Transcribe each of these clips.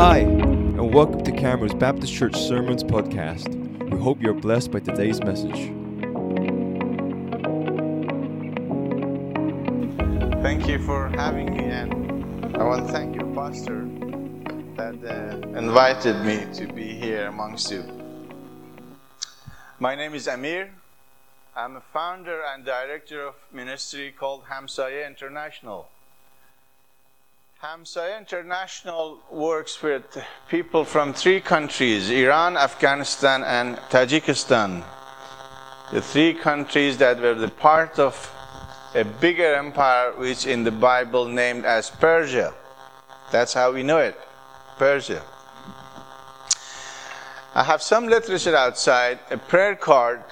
Hi, and welcome to Camrose Baptist Church Sermons Podcast. We hope you're blessed by today's message. Thank you for having me, and I want to thank your pastor that uh, invited me to be here amongst you. My name is Amir. I'm a founder and director of ministry called Hamsayeh International. Hamsayeh International works with people from three countries Iran, Afghanistan, and Tajikistan. The three countries that were the part of a bigger empire, which in the Bible named as Persia. That's how we know it Persia. I have some literature outside, a prayer card.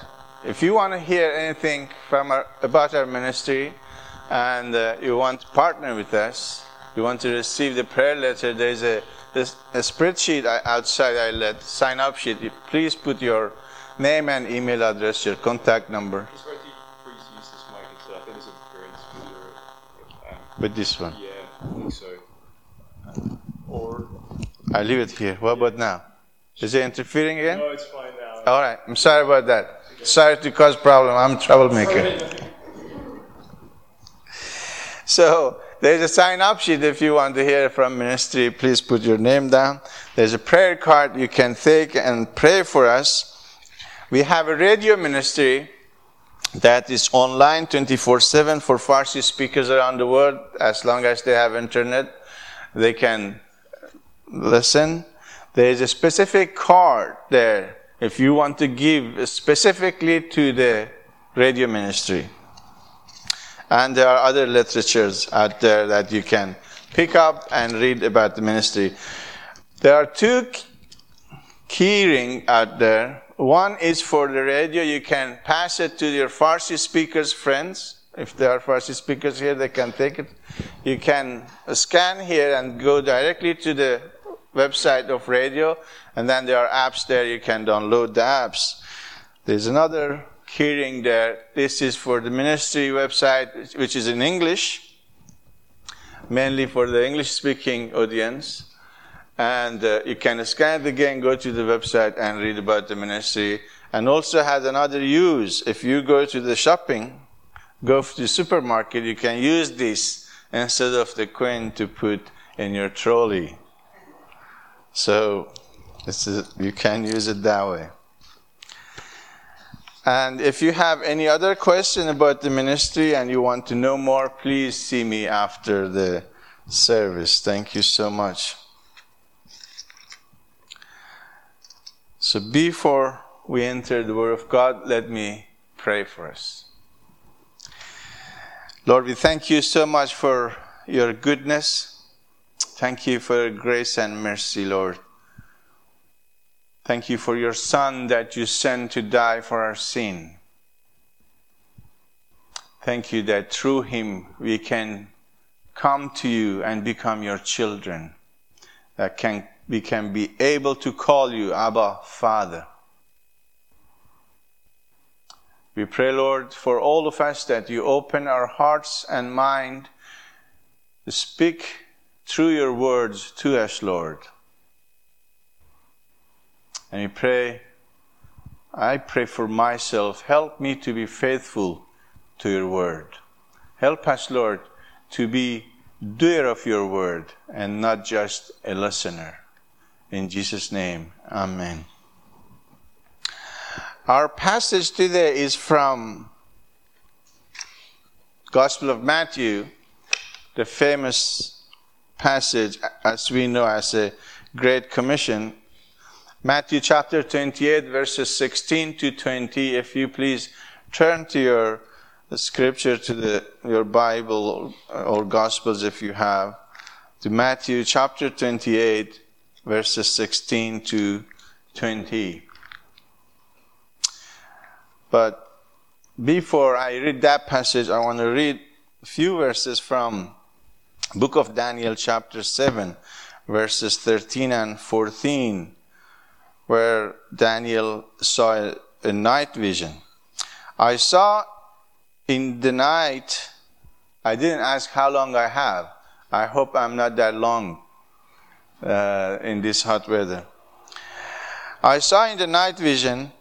If you want to hear anything from our, about our ministry and uh, you want to partner with us, you want to receive the prayer letter, there's a, there's a spreadsheet outside I let, sign up sheet. Please put your name and email address, your contact number. With this one? Yeah, I think so. Uh, or I leave it here. What about now? Is it interfering again? No, it's fine now. All right. I'm sorry about that. Sorry to cause problem. I'm a troublemaker. so there's a sign up sheet if you want to hear from ministry. Please put your name down. There's a prayer card you can take and pray for us. We have a radio ministry that is online 24 7 for Farsi speakers around the world. As long as they have internet, they can listen. There is a specific card there if you want to give specifically to the radio ministry. And there are other literatures out there that you can pick up and read about the ministry. There are two keyring out there one is for the radio. You can pass it to your Farsi speakers friends. If there are Farsi speakers here, they can take it. You can scan here and go directly to the website of radio, and then there are apps there. You can download the apps. There's another keyring there. This is for the ministry website, which is in English, mainly for the English speaking audience. And uh, you can scan it again, go to the website and read about the ministry. And also has another use. If you go to the shopping, go to the supermarket, you can use this instead of the coin to put in your trolley. So is, you can use it that way. And if you have any other question about the ministry and you want to know more, please see me after the service. Thank you so much. So before we enter the Word of God, let me pray for us. Lord, we thank you so much for your goodness. Thank you for your grace and mercy, Lord. Thank you for your Son that you sent to die for our sin. Thank you that through him we can come to you and become your children, that can we can be able to call you Abba, Father. We pray, Lord, for all of us that you open our hearts and mind to speak through your words to us, Lord. And we pray, I pray for myself, help me to be faithful to your word. Help us, Lord, to be doer of your word and not just a listener. In Jesus' name, Amen. Our passage today is from Gospel of Matthew, the famous passage, as we know as a Great Commission. Matthew chapter 28, verses 16 to 20. If you please turn to your scripture, to the, your Bible or, or Gospels if you have, to Matthew chapter 28 verses 16 to 20. But before I read that passage, I want to read a few verses from book of Daniel chapter 7 verses 13 and 14 where Daniel saw a, night vision. I saw in the night I didn't ask how long I have. I hope I'm not that long uh, in this hot weather. I saw in the night vision,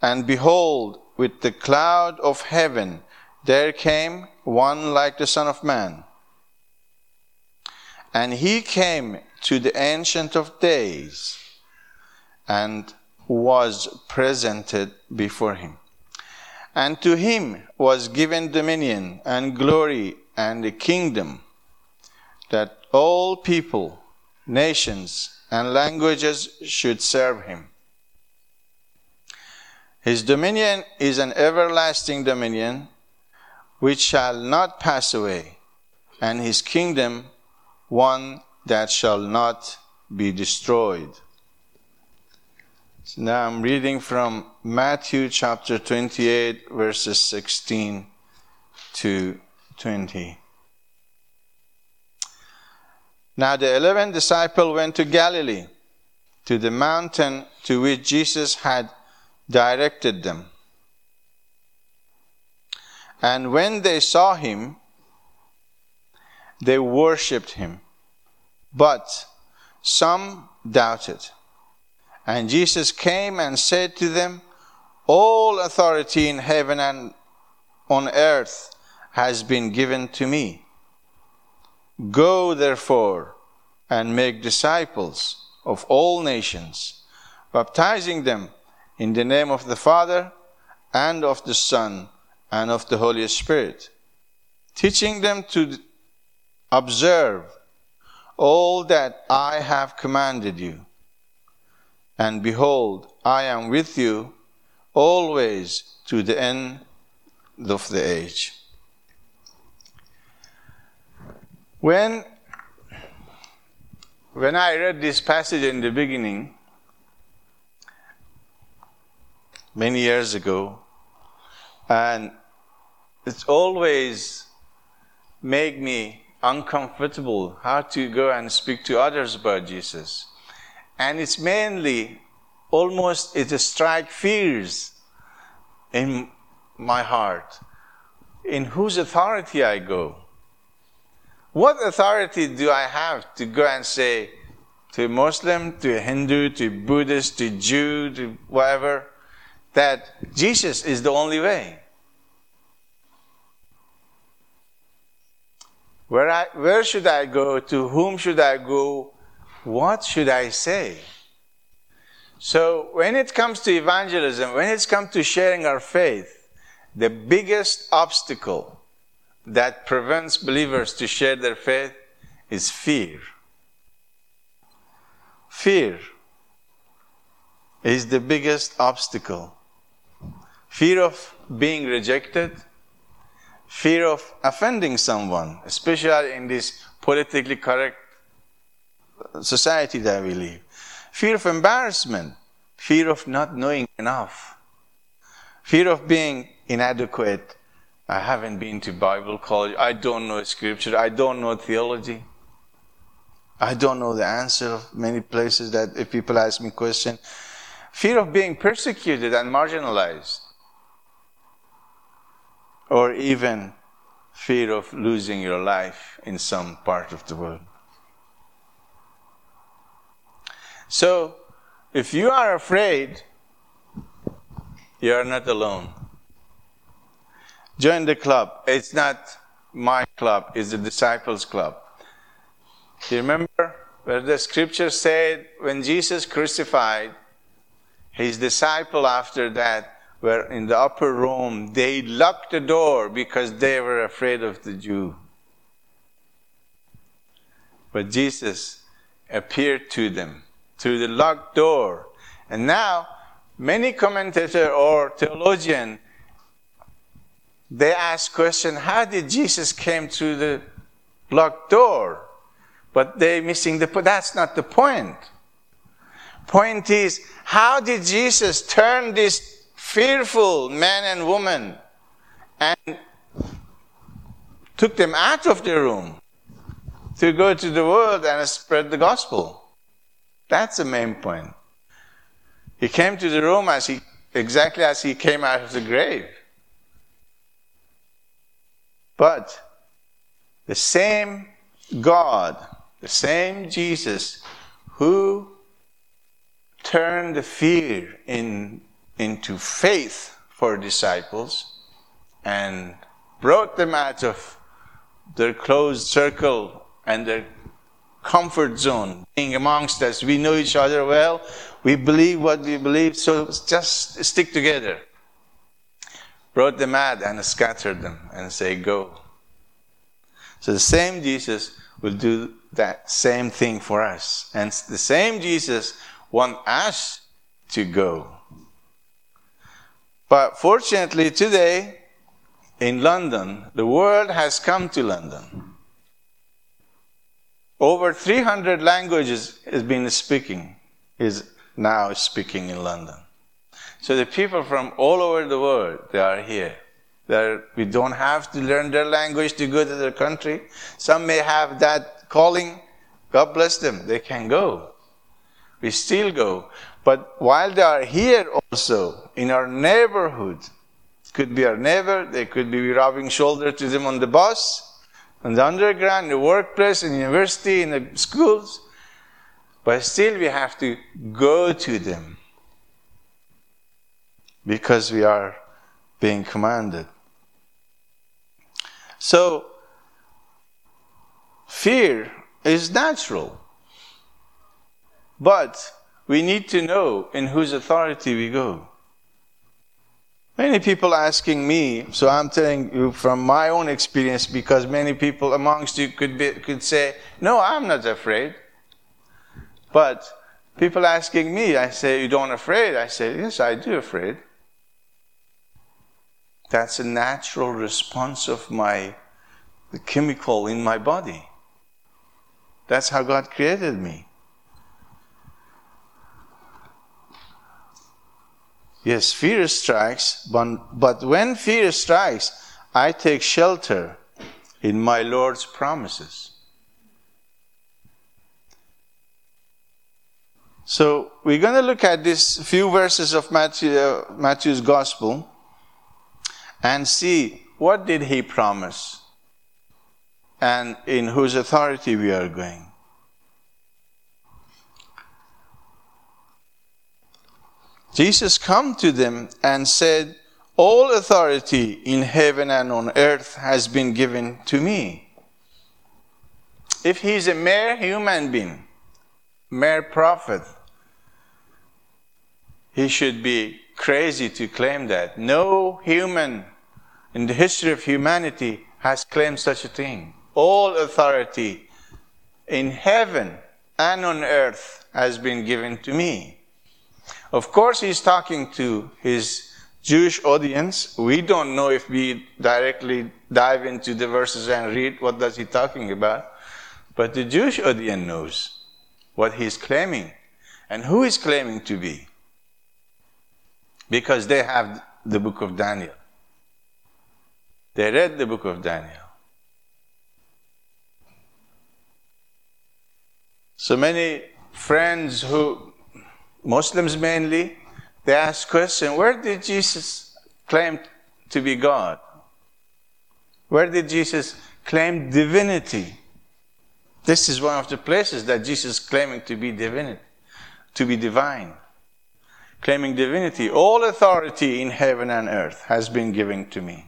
and behold, with the cloud of heaven, there came one like the Son of Man. And he came to the Ancient of Days and was presented before him. And to him was given dominion and glory and a kingdom that all people, nations, and languages should serve him. His dominion is an everlasting dominion which shall not pass away, and his kingdom one that shall not be destroyed. So now I'm reading from Matthew chapter 28, verses 16 to 20. Now the eleven disciples went to Galilee, to the mountain to which Jesus had directed them. And when they saw him, they worshipped him. But some doubted. And Jesus came and said to them, All authority in heaven and on earth has been given to me. Go therefore and make disciples of all nations, baptizing them in the name of the Father and of the Son and of the Holy Spirit, teaching them to observe all that I have commanded you. And behold, I am with you always to the end of the age. When, when I read this passage in the beginning, many years ago, and it's always made me uncomfortable how to go and speak to others about Jesus. And it's mainly almost it strike fears in my heart. In whose authority I go? What authority do I have to go and say to a Muslim, to a Hindu, to a Buddhist, to a Jew, to whatever, that Jesus is the only way? Where, I, where should I go? To whom should I go? What should I say? So, when it comes to evangelism, when it comes to sharing our faith, the biggest obstacle that prevents believers to share their faith is fear. Fear is the biggest obstacle. Fear of being rejected, fear of offending someone, especially in this politically correct society that we live. Fear of embarrassment, fear of not knowing enough, fear of being inadequate. I haven't been to Bible college. I don't know scripture. I don't know theology. I don't know the answer of many places that if people ask me question. Fear of being persecuted and marginalized or even fear of losing your life in some part of the world. So, if you are afraid, you are not alone. Join the club. It's not my club, it's the disciples' club. Do You remember where the scripture said when Jesus crucified, his disciple after that were in the upper room, they locked the door because they were afraid of the Jew. But Jesus appeared to them through the locked door. And now, many commentators or theologian, they ask question, how did Jesus came through the locked door? But they're missing the point. That's not the point. Point is, how did Jesus turn this fearful man and woman and took them out of the room to go to the world and spread the gospel. That's the main point. He came to the room as he exactly as he came out of the grave. But the same God, the same Jesus who turned the fear in, into faith for disciples and brought them out of their closed circle and their comfort zone, being amongst us. We know each other well. We believe what we believe, so just stick together. Brought them out and scattered them and say, Go. So the same Jesus will do that same thing for us. And the same Jesus wants us to go. But fortunately, today in London, the world has come to London. Over 300 languages has been speaking, is now speaking in London. So the people from all over the world, they are here. They're, we don't have to learn their language to go to their country. Some may have that calling. God bless them. They can go. We still go. But while they are here also, in our neighborhood, could be our neighbor, they could be rubbing shoulder to them on the bus, on the underground, in the workplace, in the university, in the schools. But still we have to go to them because we are being commanded. So, fear is natural. But we need to know in whose authority we go. Many people asking me, so I'm telling you from my own experience because many people amongst you could, be, could say, No, I'm not afraid. But people asking me, I say, You don't afraid? I say, Yes, I do afraid. That's a natural response of my the chemical in my body. That's how God created me. Yes, fear strikes, but, when fear strikes, I take shelter in my Lord's promises. So we're going to look at these few verses of Matthew, uh, Matthew's Gospel and see what did he promise and in whose authority we are going. Jesus come to them and said, All authority in heaven and on earth has been given to me. If he's a mere human being, mere prophet, he should be crazy to claim that. No human in the history of humanity has claimed such a thing. All authority in heaven and on earth has been given to me. Of course, he's talking to his Jewish audience. We don't know if we directly dive into the verses and read what does he talking about. But the Jewish audience knows what he's claiming and who he's claiming to be because they have the book of Daniel. They read the book of Daniel. So many friends who, Muslims mainly, they ask question, where did Jesus claim to be God? Where did Jesus claim divinity? This is one of the places that Jesus claiming to be divinity, to be divine claiming divinity. All authority in heaven and earth has been given to me.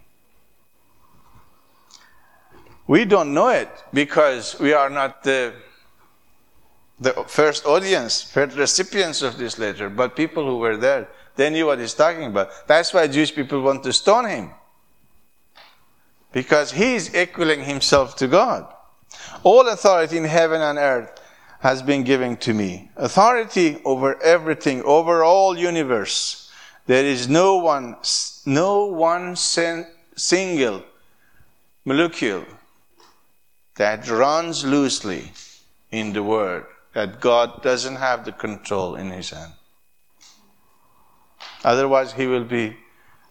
We don't know it because we are not the, the first audience, first recipients of this letter, but people who were there, they knew what he's talking about. That's why Jewish people want to stone him. Because he's equaling himself to God. All authority in heaven and earth has been given to me. Authority over everything, over all universe. There is no one, no one single molecule that runs loosely in the world that God doesn't have the control in his hand. Otherwise, he will be,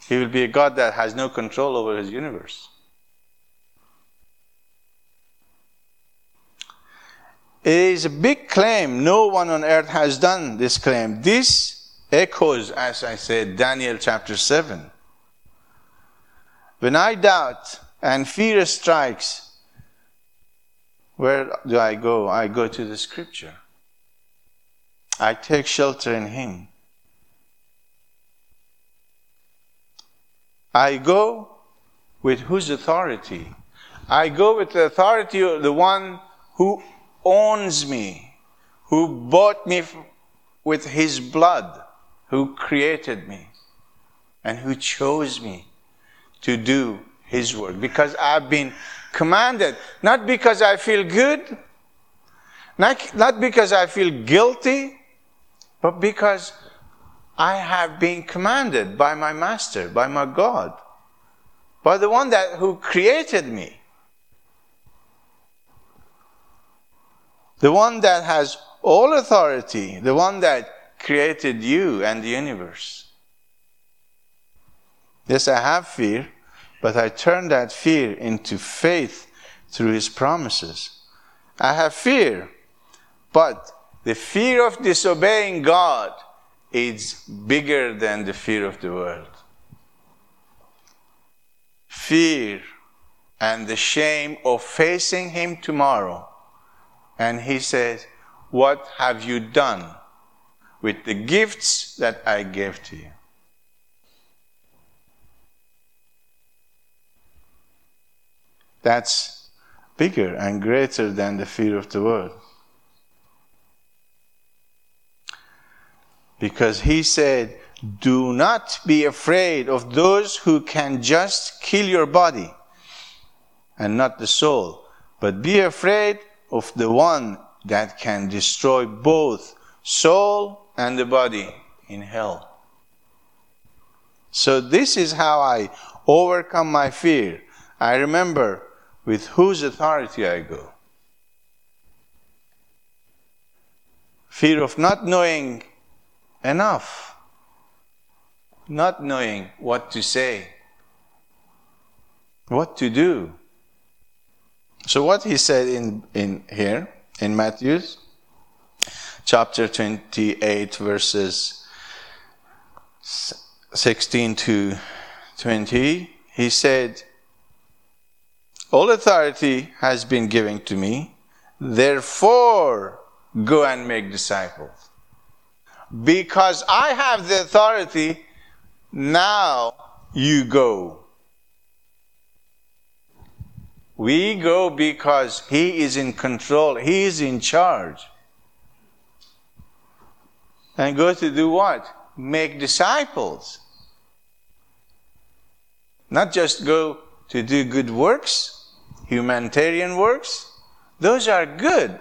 he will be a God that has no control over his universe. It is a big claim. No one on earth has done this claim. This echoes, as I said, Daniel chapter 7. When I doubt and fear strikes, where do I go? I go to the scripture. I take shelter in Him. I go with whose authority? I go with the authority of the one who owns me, who bought me with his blood, who created me, and who chose me to do his work. Because I've been commanded, not because I feel good, not, not because I feel guilty, but because I have been commanded by my master, by my God, by the one that who created me. The one that has all authority, the one that created you and the universe. Yes, I have fear, but I turn that fear into faith through his promises. I have fear, but the fear of disobeying God is bigger than the fear of the world. Fear and the shame of facing him tomorrow and he says, What have you done with the gifts that I gave to you? That's bigger and greater than the fear of the world. Because he said, Do not be afraid of those who can just kill your body and not the soul, but be afraid of the one that can destroy both soul and the body in hell. So this is how I overcome my fear. I remember with whose authority I go. Fear of not knowing enough, not knowing what to say, what to do. So what he said in, in here, in Matthew, chapter 28, verses 16 to 20, he said, All authority has been given to me, therefore go and make disciples. Because I have the authority, now you go We go because He is in control, He is in charge. And go to do what? Make disciples. Not just go to do good works, humanitarian works. Those are good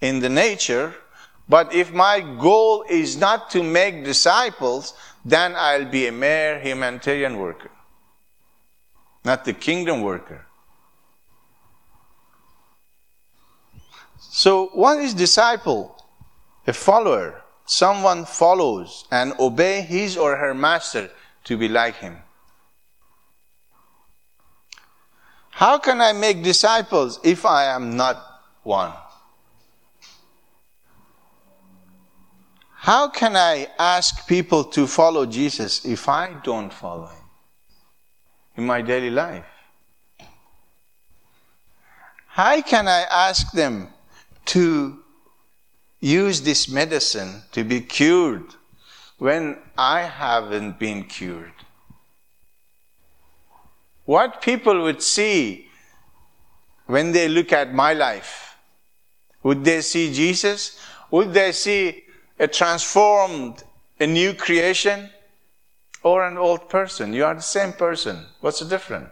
in the nature. But if my goal is not to make disciples, then I'll be a mere humanitarian worker, not the kingdom worker. So, what is disciple, a follower. Someone follows and obey his or her master to be like him. How can I make disciples if I am not one? How can I ask people to follow Jesus if I don't follow him in my daily life? How can I ask them to use this medicine to be cured when I haven't been cured? What people would see when they look at my life? Would they see Jesus? Would they see a transformed, a new creation? Or an old person? You are the same person. What's the difference?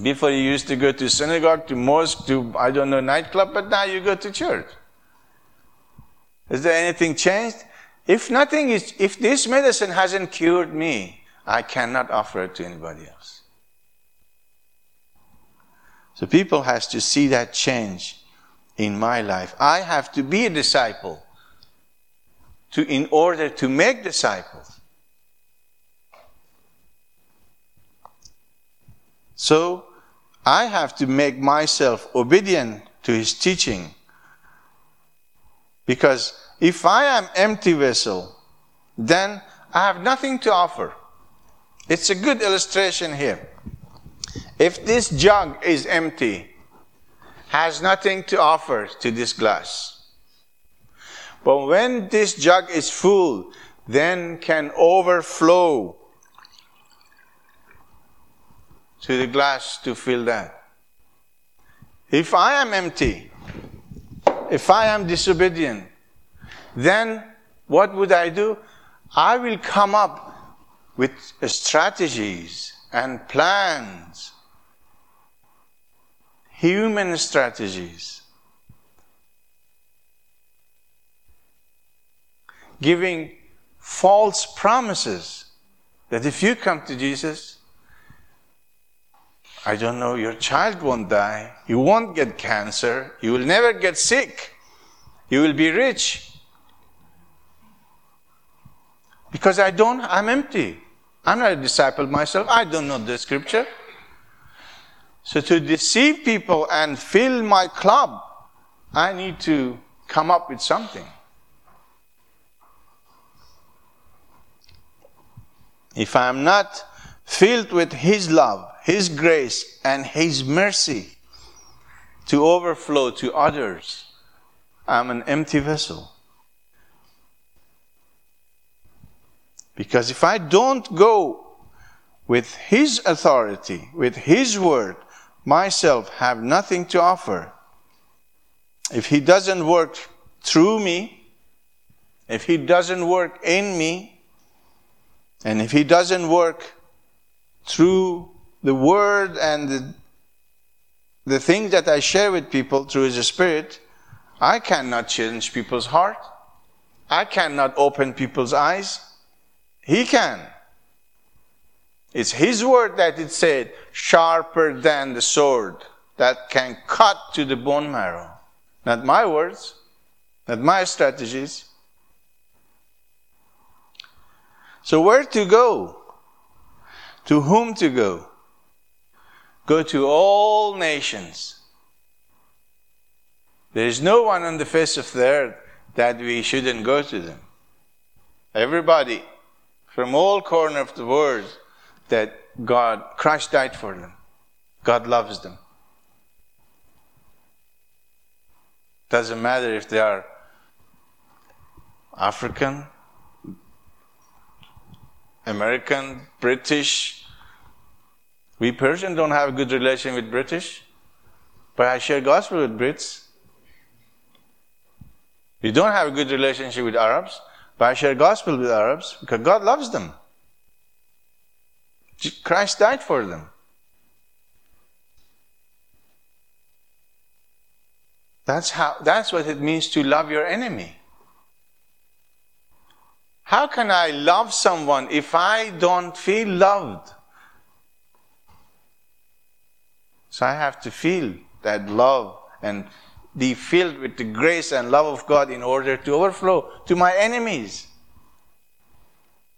Before you used to go to synagogue, to mosque, to, I don't know, nightclub, but now you go to church. Is there anything changed? If nothing is, if this medicine hasn't cured me, I cannot offer it to anybody else. So people has to see that change in my life. I have to be a disciple to, in order to make disciples. So I have to make myself obedient to his teaching. Because if I am empty vessel, then I have nothing to offer. It's a good illustration here. If this jug is empty, has nothing to offer to this glass. But when this jug is full, then can overflow to the glass to fill that. If I am empty, if I am disobedient, then what would I do? I will come up with strategies and plans, human strategies, giving false promises that if you come to Jesus, I don't know, your child won't die, you won't get cancer, you will never get sick, you will be rich. Because I don't, I'm empty. I'm not a disciple myself. I don't know the scripture. So to deceive people and fill my club, I need to come up with something. If I am not filled with His love, His grace, and His mercy to overflow to others, I'm an empty vessel. Because if I don't go with His authority, with His word, myself have nothing to offer. If He doesn't work through me, if He doesn't work in me, and if He doesn't work through the word and the, the things that I share with people through His Spirit, I cannot change people's heart. I cannot open people's eyes. He can. It's His word that it said, sharper than the sword that can cut to the bone marrow. Not my words, not my strategies. So, where to go? To whom to go? Go to all nations. There is no one on the face of the earth that we shouldn't go to them. Everybody from all corners of the world that God, Christ died for them. God loves them. Doesn't matter if they are African, American, British. We Persians don't have a good relation with British, but I share gospel with Brits. We don't have a good relationship with Arabs, but I share gospel with Arabs because God loves them. Christ died for them. That's how that's what it means to love your enemy. How can I love someone if I don't feel loved? So I have to feel that love and be filled with the grace and love of God in order to overflow to my enemies.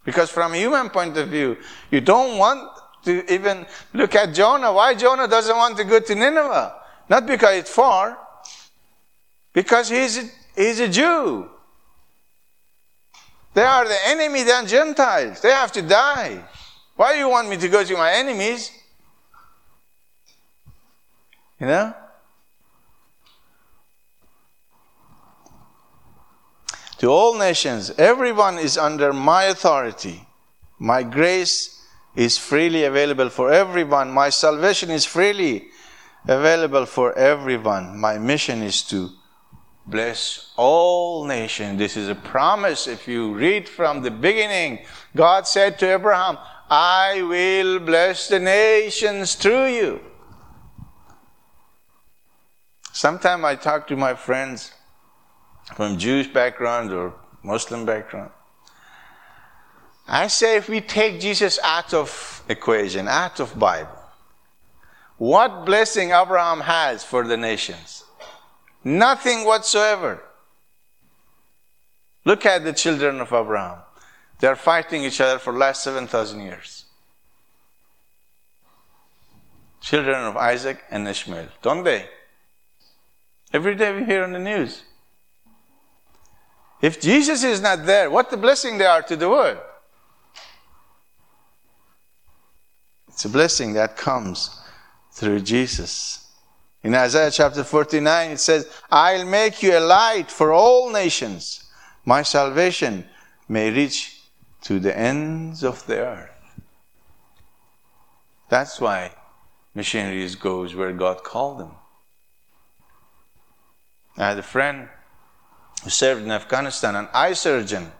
Because from a human point of view, you don't want to even look at Jonah. Why Jonah doesn't want to go to Nineveh? Not because it's far, because he's a, he's a Jew. They are the enemy, are Gentiles. They have to die. Why do you want me to go to my enemies? You know? To all nations, everyone is under my authority. My grace is freely available for everyone. My salvation is freely available for everyone. My mission is to bless all nations. This is a promise. If you read from the beginning, God said to Abraham, I will bless the nations through you. Sometimes I talk to my friends from Jewish background or Muslim background. I say if we take Jesus out of equation, out of Bible, what blessing Abraham has for the nations? Nothing whatsoever. Look at the children of Abraham. They are fighting each other for the last 7,000 years. Children of Isaac and Ishmael, don't they? Every day we hear on the news. If Jesus is not there, what a blessing they are to the world. It's a blessing that comes through Jesus. In Isaiah chapter 49, it says, I'll make you a light for all nations, my salvation may reach to the ends of the earth. That's why missionaries goes where God called them. I had a friend who served in Afghanistan, an eye surgeon,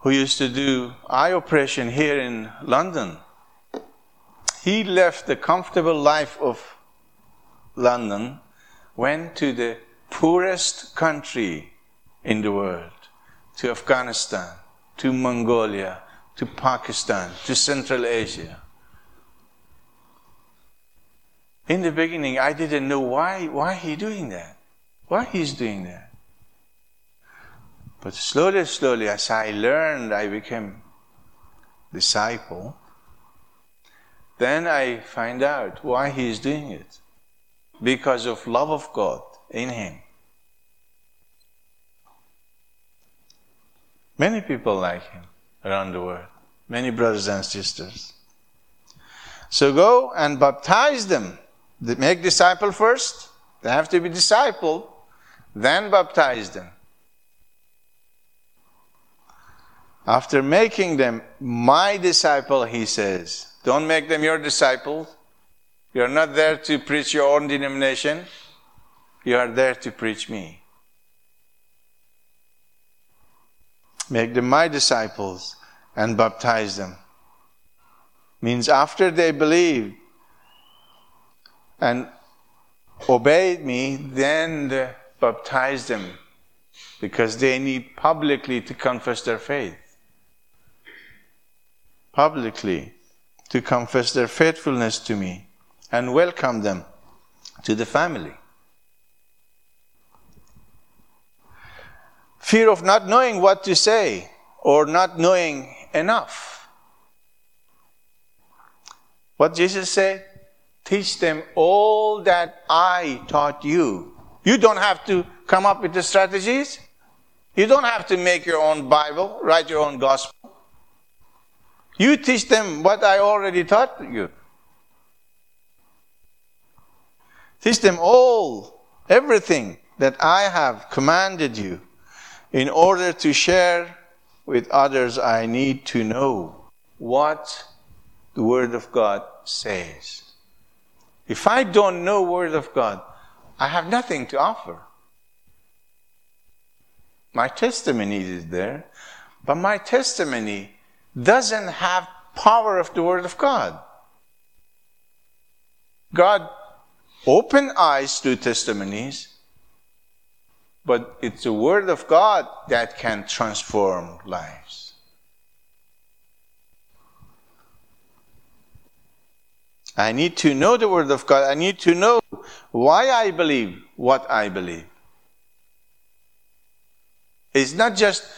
who used to do eye operation here in London. He left the comfortable life of London, went to the poorest country in the world, to Afghanistan, to Mongolia, to Pakistan, to Central Asia. In the beginning, I didn't know why, why he doing that, why he's doing that. But slowly, slowly, as I learned, I became disciple. Then I find out why he is doing it. Because of love of God in him. Many people like him around the world. Many brothers and sisters. So go and baptize them. Make disciple first. They have to be discipled. Then baptize them. After making them my disciple, he says, don't make them your disciples. You're not there to preach your own denomination. You are there to preach me. Make them my disciples and baptize them. Means after they believe and obeyed me, then baptize them because they need publicly to confess their faith. Publicly to confess their faithfulness to me and welcome them to the family. Fear of not knowing what to say or not knowing enough. What Jesus said? Teach them all that I taught you. You don't have to come up with the strategies. You don't have to make your own Bible, write your own gospel. You teach them what I already taught you. Teach them all, everything that I have commanded you. In order to share with others, I need to know what the Word of God says. If I don't know Word of God, I have nothing to offer. My testimony is there, but my testimony doesn't have power of the Word of God. God opened eyes to testimonies, but it's the Word of God that can transform lives. I need to know the Word of God. I need to know why I believe what I believe. It's not just,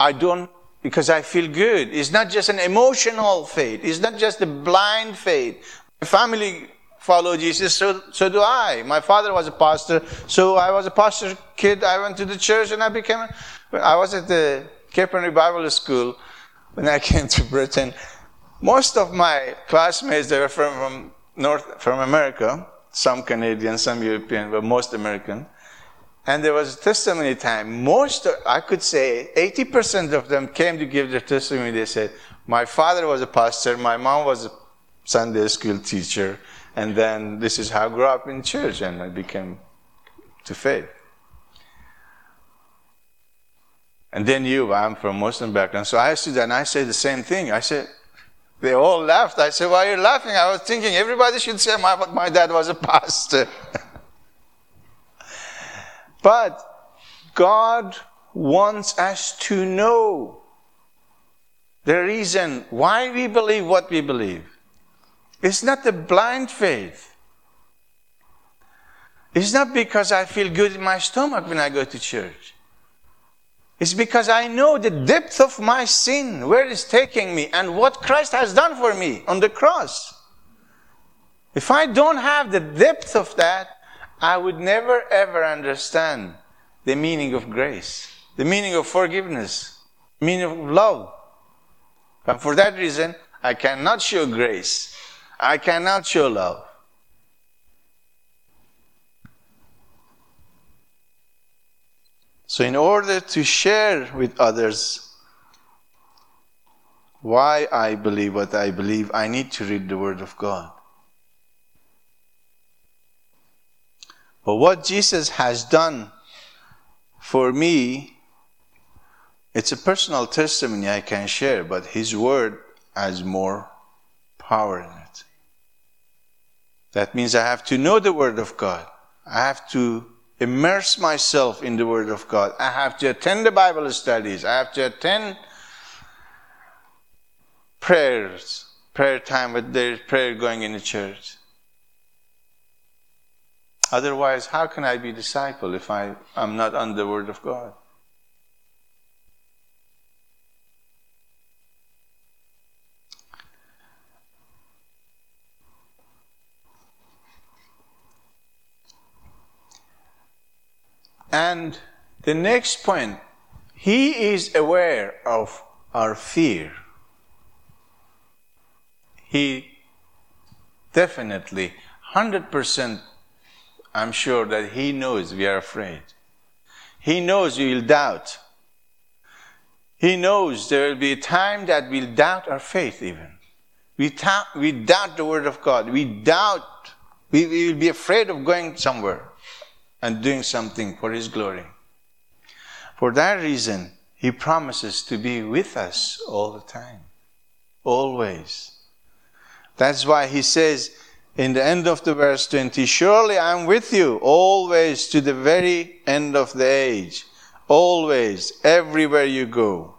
I don't, because I feel good. It's not just an emotional faith. It's not just a blind faith. My family follow Jesus, so, so do I. My father was a pastor, so I was a pastor kid. I went to the church and I became, I was at the Cape Bible School when I came to Britain. Most of my classmates, they were from, from North, from America. Some Canadian, some European, but most American. And there was a testimony time. Most, I could say, 80% of them came to give their testimony. They said, my father was a pastor, my mom was a Sunday school teacher, and then this is how I grew up in church and I became to faith. And then you, I'm from Muslim background. So I stood and I said the same thing. I said, they all laughed. I said, why are you laughing? I was thinking everybody should say my, my dad was a pastor. but God wants us to know the reason why we believe what we believe. It's not the blind faith. It's not because I feel good in my stomach when I go to church. It's because I know the depth of my sin, where it's taking me, and what Christ has done for me on the cross. If I don't have the depth of that, I would never ever understand the meaning of grace, the meaning of forgiveness, meaning of love. And for that reason, I cannot show grace I cannot show love. So, in order to share with others why I believe what I believe, I need to read the Word of God. But what Jesus has done for me, it's a personal testimony I can share, but His Word has more power in it. That means I have to know the Word of God. I have to immerse myself in the Word of God. I have to attend the Bible studies. I have to attend prayers, prayer time with their prayer going in the church. Otherwise, how can I be disciple if I am not on the Word of God? And the next point, he is aware of our fear. He definitely, 100%, I'm sure that he knows we are afraid. He knows we will doubt. He knows there will be a time that we'll doubt our faith even. We, ta- we doubt the word of God. We doubt, we, we will be afraid of going somewhere and doing something for His glory. For that reason, He promises to be with us all the time, always. That's why He says in the end of the verse 20, Surely I am with you always to the very end of the age, always, everywhere you go.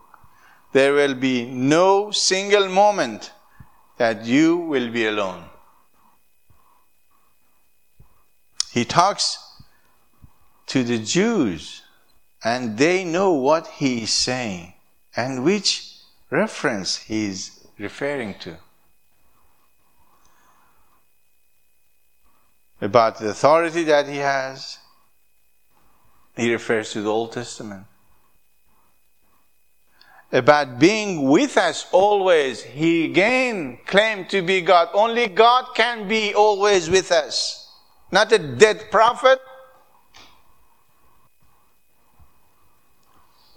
There will be no single moment that you will be alone. He talks to the Jews, and they know what he is saying and which reference he is referring to. About the authority that he has, he refers to the Old Testament. About being with us always, he again claimed to be God. Only God can be always with us. Not a dead prophet,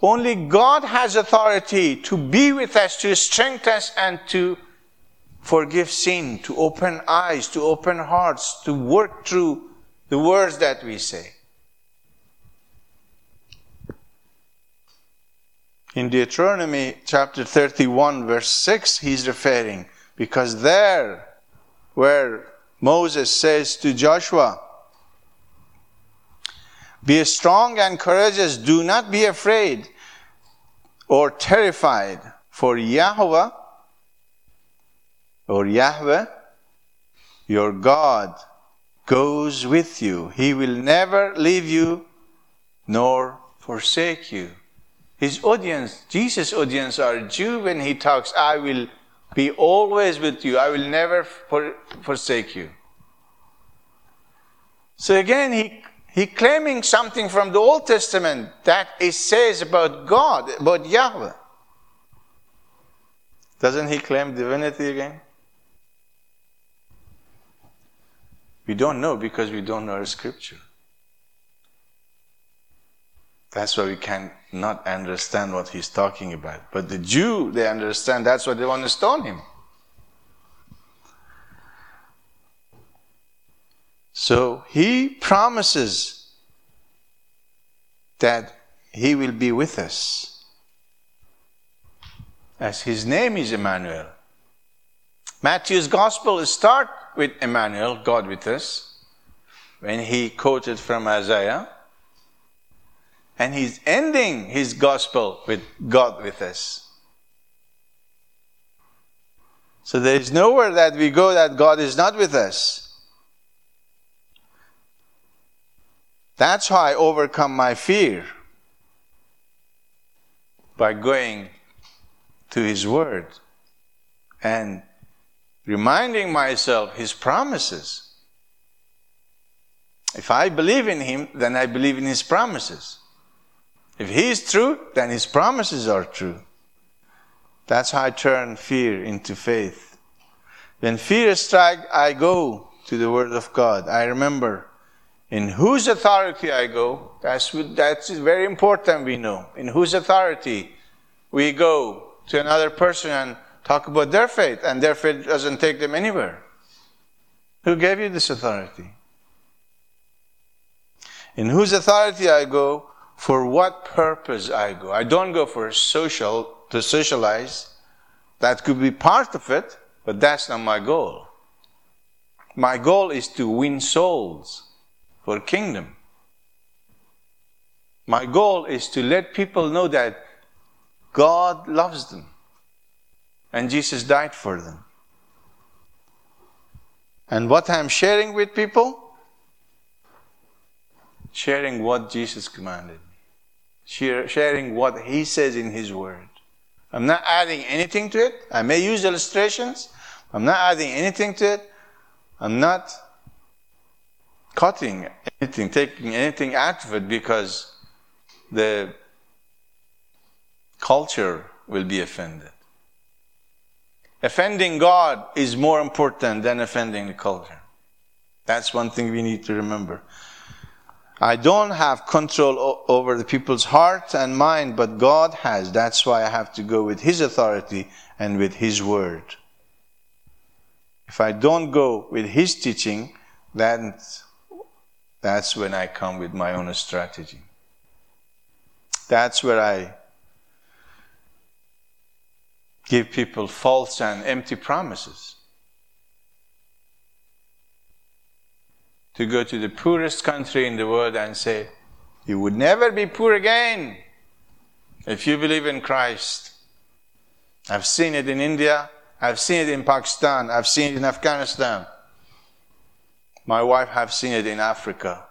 Only God has authority to be with us, to strengthen us, and to forgive sin, to open eyes, to open hearts, to work through the words that we say. In Deuteronomy chapter 31, verse 6, he's referring, because there, where Moses says to Joshua, be strong and courageous. Do not be afraid or terrified, for Yahweh or Yahweh, your God, goes with you. He will never leave you nor forsake you. His audience, Jesus' audience, are Jew when he talks, I will be always with you. I will never for, forsake you. So again, he he claiming something from the Old Testament that it says about God, about Yahweh. Doesn't he claim divinity again? We don't know because we don't know the scripture. That's why we cannot understand what he's talking about. But the Jew, they understand that's why they want to stone him. So he promises that he will be with us. As his name is Emmanuel. Matthew's gospel start with Emmanuel, God with us, when he quoted from Isaiah. And he's ending his gospel with God with us. So there is nowhere that we go that God is not with us. That's how I overcome my fear by going to His Word and reminding myself His promises. If I believe in Him, then I believe in His promises. If He is true, then His promises are true. That's how I turn fear into faith. When fear strikes, I go to the Word of God. I remember In whose authority I go, that's, that's very important we know. In whose authority we go to another person and talk about their faith, and their faith doesn't take them anywhere. Who gave you this authority? In whose authority I go, for what purpose I go. I don't go for social, to socialize. That could be part of it, but that's not my goal. My goal is to win souls for kingdom. My goal is to let people know that God loves them and Jesus died for them. And what I'm sharing with people? Sharing what Jesus commanded me. Sharing what He says in His Word. I'm not adding anything to it. I may use illustrations. I'm not adding anything to it. I'm not cutting anything, taking anything out of it because the culture will be offended. Offending God is more important than offending the culture. That's one thing we need to remember. I don't have control over the people's heart and mind, but God has. That's why I have to go with His authority and with His word. If I don't go with His teaching, then that's when I come with my own strategy. That's where I give people false and empty promises. to go to the poorest country in the world and say, You would never be poor again if you believe in Christ. I've seen it in India, I've seen it in Pakistan, I've seen it in Afghanistan. My wife have seen it in Africa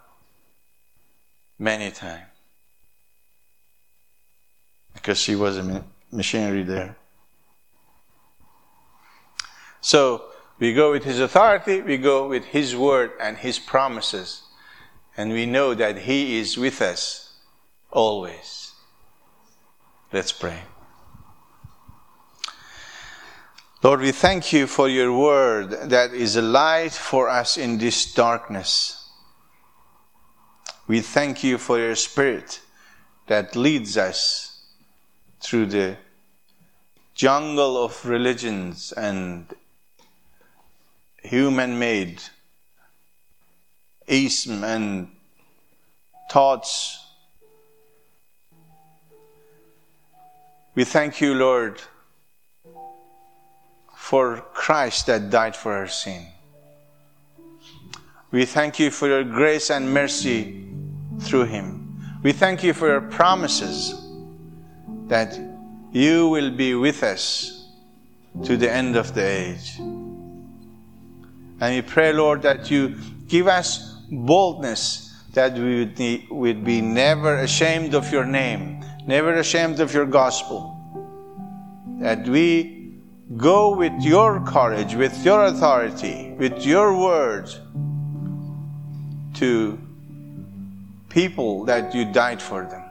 many times because she was a missionary there. So we go with His authority, we go with His word and His promises, and we know that He is with us always. Let's pray. Lord, we thank you for your word that is a light for us in this darkness. We thank you for your spirit that leads us through the jungle of religions and human made ism and thoughts. We thank you, Lord, for Christ that died for our sin. We thank you for your grace and mercy through him. We thank you for your promises that you will be with us to the end of the age. And we pray, Lord, that you give us boldness that we would, be, never ashamed of your name, never ashamed of your gospel. That we go with your courage, with your authority, with your words to people that you died for them.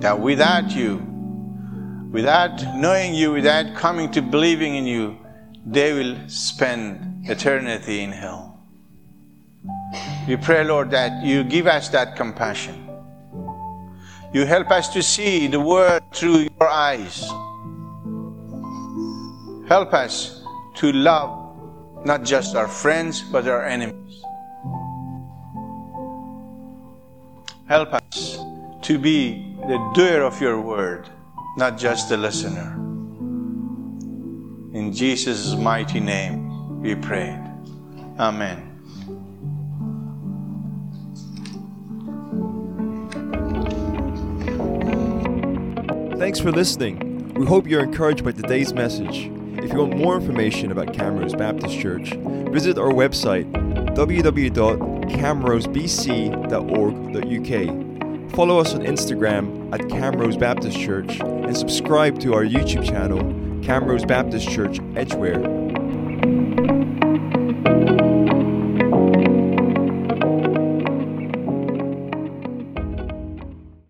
That without you, without knowing you, without coming to believing in you, they will spend eternity in hell. We pray, Lord, that you give us that compassion. You help us to see the world through your eyes. Help us to love not just our friends, but our enemies. Help us to be the doer of your Word, not just the listener. In Jesus' mighty name we pray. Amen. Thanks for listening. We hope you're encouraged by today's message. If you want more information about Camrose Baptist Church, visit our website www.camrosebc.org.uk. Follow us on Instagram at Camrose Baptist Church and subscribe to our YouTube channel Camrose Baptist Church, Edgware.